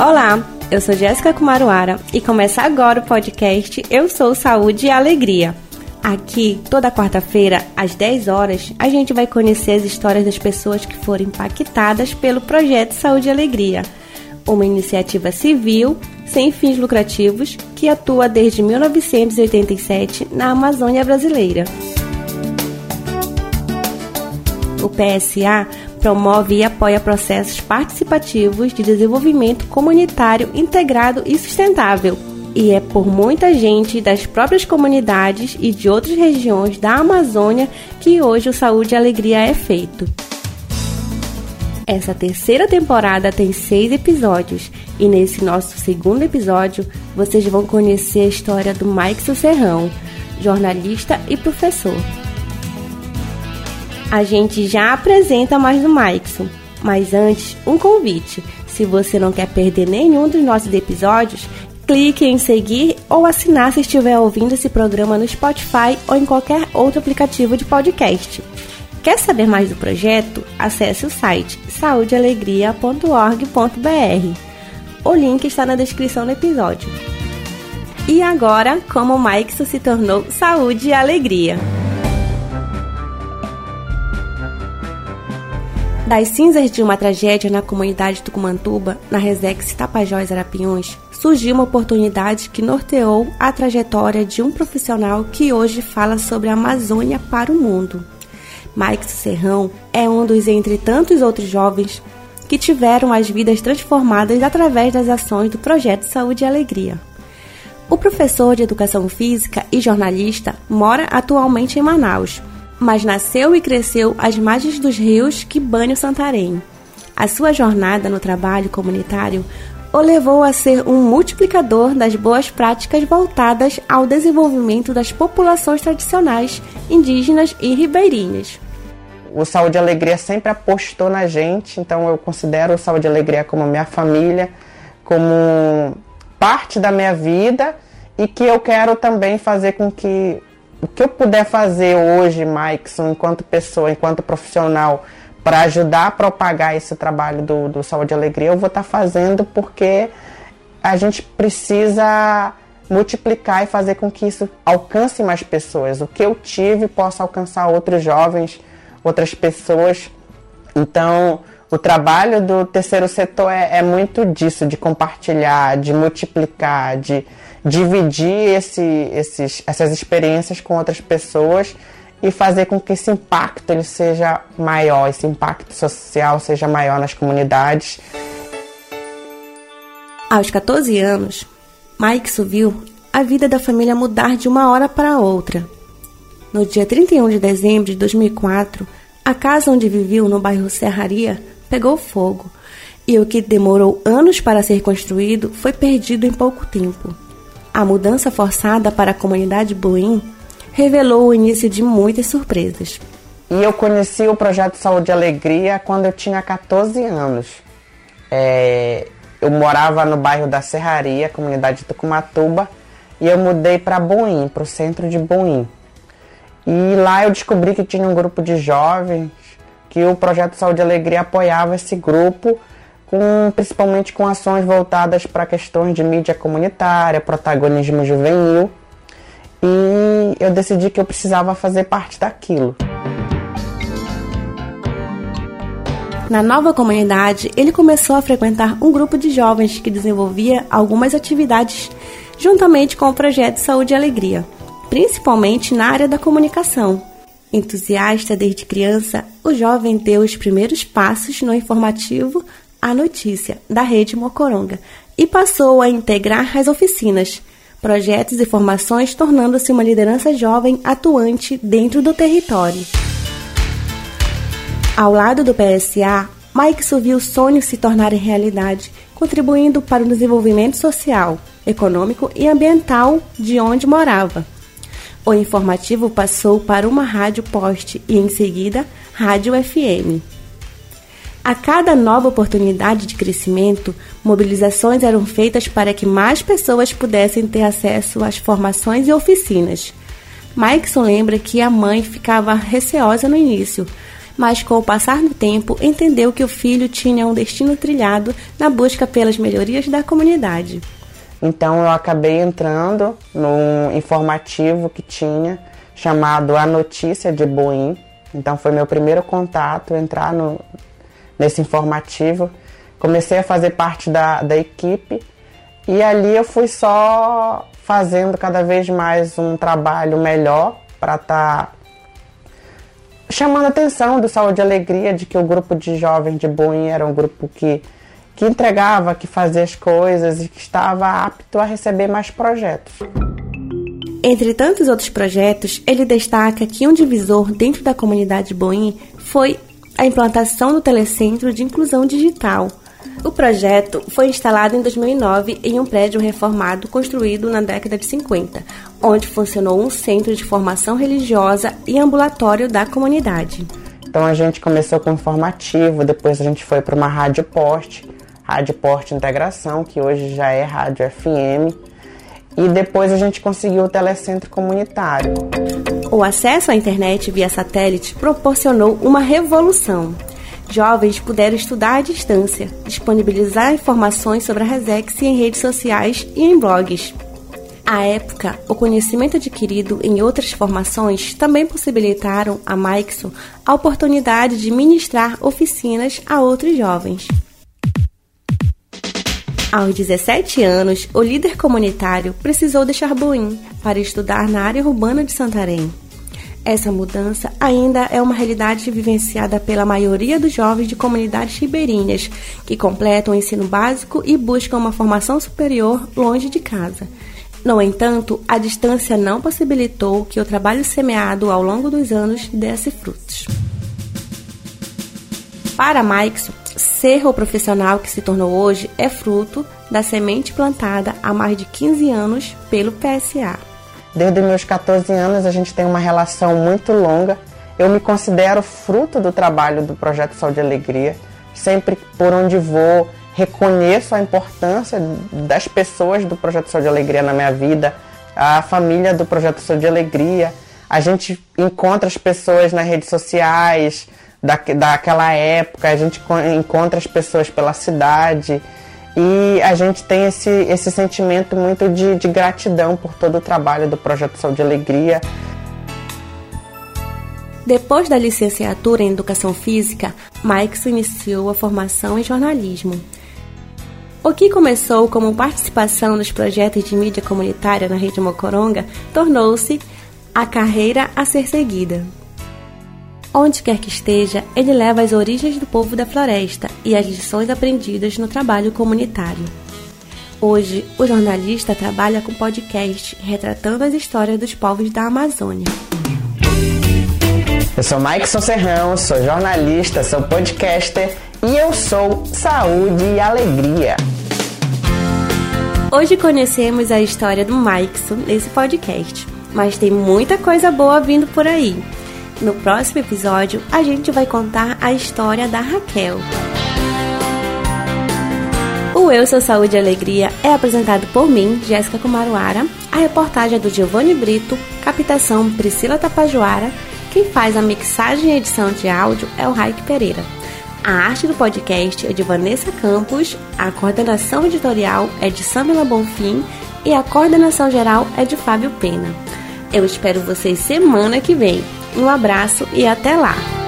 Olá, eu sou Jéssica Kumaruara e começa agora o podcast Eu Sou Saúde e Alegria. Aqui, toda quarta-feira, às 10 horas, a gente vai conhecer as histórias das pessoas que foram impactadas pelo projeto Saúde e Alegria, uma iniciativa civil sem fins lucrativos que atua desde 1987 na Amazônia brasileira. O PSA promove e apoia processos participativos de desenvolvimento comunitário integrado e sustentável. E é por muita gente das próprias comunidades e de outras regiões da Amazônia que hoje o Saúde e Alegria é feito. Essa terceira temporada tem seis episódios e nesse nosso segundo episódio vocês vão conhecer a história do Mike Serrão, jornalista e professor. A gente já apresenta mais do Maikson, mas antes, um convite. Se você não quer perder nenhum dos nossos episódios, clique em seguir ou assinar se estiver ouvindo esse programa no Spotify ou em qualquer outro aplicativo de podcast. Quer saber mais do projeto? Acesse o site saudealegria.org.br. O link está na descrição do episódio. E agora, como o Mike se tornou Saúde e Alegria. Das cinzas de uma tragédia na comunidade Tucumantuba, na Resex Tapajós Arapiuns, surgiu uma oportunidade que norteou a trajetória de um profissional que hoje fala sobre a Amazônia para o mundo. Mike Serrão é um dos entre tantos outros jovens que tiveram as vidas transformadas através das ações do projeto Saúde e Alegria. O professor de educação física e jornalista mora atualmente em Manaus, mas nasceu e cresceu às margens dos rios que banham Santarém. A sua jornada no trabalho comunitário o levou a ser um multiplicador das boas práticas voltadas ao desenvolvimento das populações tradicionais, indígenas e ribeirinhas. O Saúde e Alegria sempre apostou na gente, então eu considero o Saúde e Alegria como minha família, como parte da minha vida e que eu quero também fazer com que o que eu puder fazer hoje, Maikson, enquanto pessoa, enquanto profissional, para ajudar a propagar esse trabalho do, do Saúde e Alegria, eu vou estar tá fazendo porque a gente precisa multiplicar e fazer com que isso alcance mais pessoas. O que eu tive possa alcançar outros jovens, outras pessoas. Então, o trabalho do terceiro setor é, é muito disso, de compartilhar, de multiplicar, de dividir esse, esses, essas experiências com outras pessoas e fazer com que esse impacto ele seja maior, esse impacto social seja maior nas comunidades. Aos 14 anos, Mike viu a vida da família mudar de uma hora para outra. No dia 31 de dezembro de 2004, a casa onde vivia no bairro Serraria pegou fogo e o que demorou anos para ser construído foi perdido em pouco tempo. A mudança forçada para a comunidade Boim revelou o início de muitas surpresas. E eu conheci o projeto Saúde e Alegria quando eu tinha 14 anos. É, eu morava no bairro da Serraria, comunidade de Tucumatuba, e eu mudei para Boim, para o centro de Boim. E lá eu descobri que tinha um grupo de jovens que o projeto Saúde e Alegria apoiava esse grupo, com, principalmente com ações voltadas para questões de mídia comunitária, protagonismo juvenil e eu decidi que eu precisava fazer parte daquilo. Na nova comunidade, ele começou a frequentar um grupo de jovens que desenvolvia algumas atividades juntamente com o projeto Saúde e Alegria, principalmente na área da comunicação. Entusiasta desde criança, o jovem deu os primeiros passos no informativo A Notícia, da rede Mocoronga, e passou a integrar as oficinas, projetos e formações, tornando-se uma liderança jovem atuante dentro do território. Ao lado do PSA, Mike viu o sonho se tornar realidade, contribuindo para o desenvolvimento social, econômico e ambiental de onde morava. O informativo passou para uma rádio poste e, em seguida, rádio FM. A cada nova oportunidade de crescimento, mobilizações eram feitas para que mais pessoas pudessem ter acesso às formações e oficinas. Maikson lembra que a mãe ficava receosa no início, mas com o passar do tempo entendeu que o filho tinha um destino trilhado na busca pelas melhorias da comunidade. Então eu acabei entrando num informativo que tinha chamado A Notícia de Boim. Então foi meu primeiro contato entrar no, nesse informativo. Comecei a fazer parte da, da equipe e ali eu fui só fazendo cada vez mais um trabalho melhor para estar tá chamando a atenção do Saúde e Alegria de que o grupo de jovens de Boim era um grupo que, que entregava, que fazia as coisas e que estava apto a receber mais projetos. Entre tantos outros projetos, ele destaca que um divisor dentro da comunidade Boim foi a implantação do Telecentro de Inclusão Digital, o projeto foi instalado em 2009 em um prédio reformado construído na década de 50, onde funcionou um centro de formação religiosa e ambulatório da comunidade. Então a gente começou com informativo, depois a gente foi para uma rádio poste, rádio porte integração, que hoje já é rádio FM, e depois a gente conseguiu o telecentro comunitário. O acesso à internet via satélite proporcionou uma revolução jovens puderam estudar à distância, disponibilizar informações sobre a Resex em redes sociais e em blogs. À época, o conhecimento adquirido em outras formações também possibilitaram a Maixo a oportunidade de ministrar oficinas a outros jovens. Aos 17 anos, o líder comunitário precisou deixar Boim para estudar na área urbana de Santarém. Essa mudança ainda é uma realidade vivenciada pela maioria dos jovens de comunidades ribeirinhas, que completam o ensino básico e buscam uma formação superior longe de casa. No entanto, a distância não possibilitou que o trabalho semeado ao longo dos anos desse frutos. Para Maixo, ser o profissional que se tornou hoje é fruto da semente plantada há mais de 15 anos pelo PSA. Desde meus 14 anos a gente tem uma relação muito longa. Eu me considero fruto do trabalho do Projeto Saúde e Alegria. Sempre por onde vou, reconheço a importância das pessoas do Projeto Saúde e Alegria na minha vida, a família do Projeto Saúde e Alegria. A gente encontra as pessoas nas redes sociais da, daquela época, a gente encontra as pessoas pela cidade. E a gente tem esse, esse sentimento muito de, de gratidão por todo o trabalho do Projeto Saúde e Alegria. Depois da licenciatura em Educação Física, Maix iniciou a formação em jornalismo. O que começou como participação nos projetos de mídia comunitária na Rede Mocoronga tornou-se a carreira a ser seguida. Onde quer que esteja, ele leva as origens do povo da floresta e as lições aprendidas no trabalho comunitário. Hoje, o jornalista trabalha com podcast retratando as histórias dos povos da Amazônia. Eu sou Mike Serrão, sou jornalista, sou podcaster e eu sou Saúde e Alegria. Hoje conhecemos a história do Mike nesse podcast, mas tem muita coisa boa vindo por aí. No próximo episódio, a gente vai contar a história da Raquel. O Eu Sou Saúde e Alegria é apresentado por mim, Jéssica Kumaruara. A reportagem é do Giovanni Brito, captação Priscila Tapajoara. Quem faz a mixagem e edição de áudio é o Raik Pereira. A arte do podcast é de Vanessa Campos, a coordenação editorial é de Samila Bonfim e a coordenação geral é de Fábio Pena. Eu espero vocês semana que vem. Um abraço e até lá!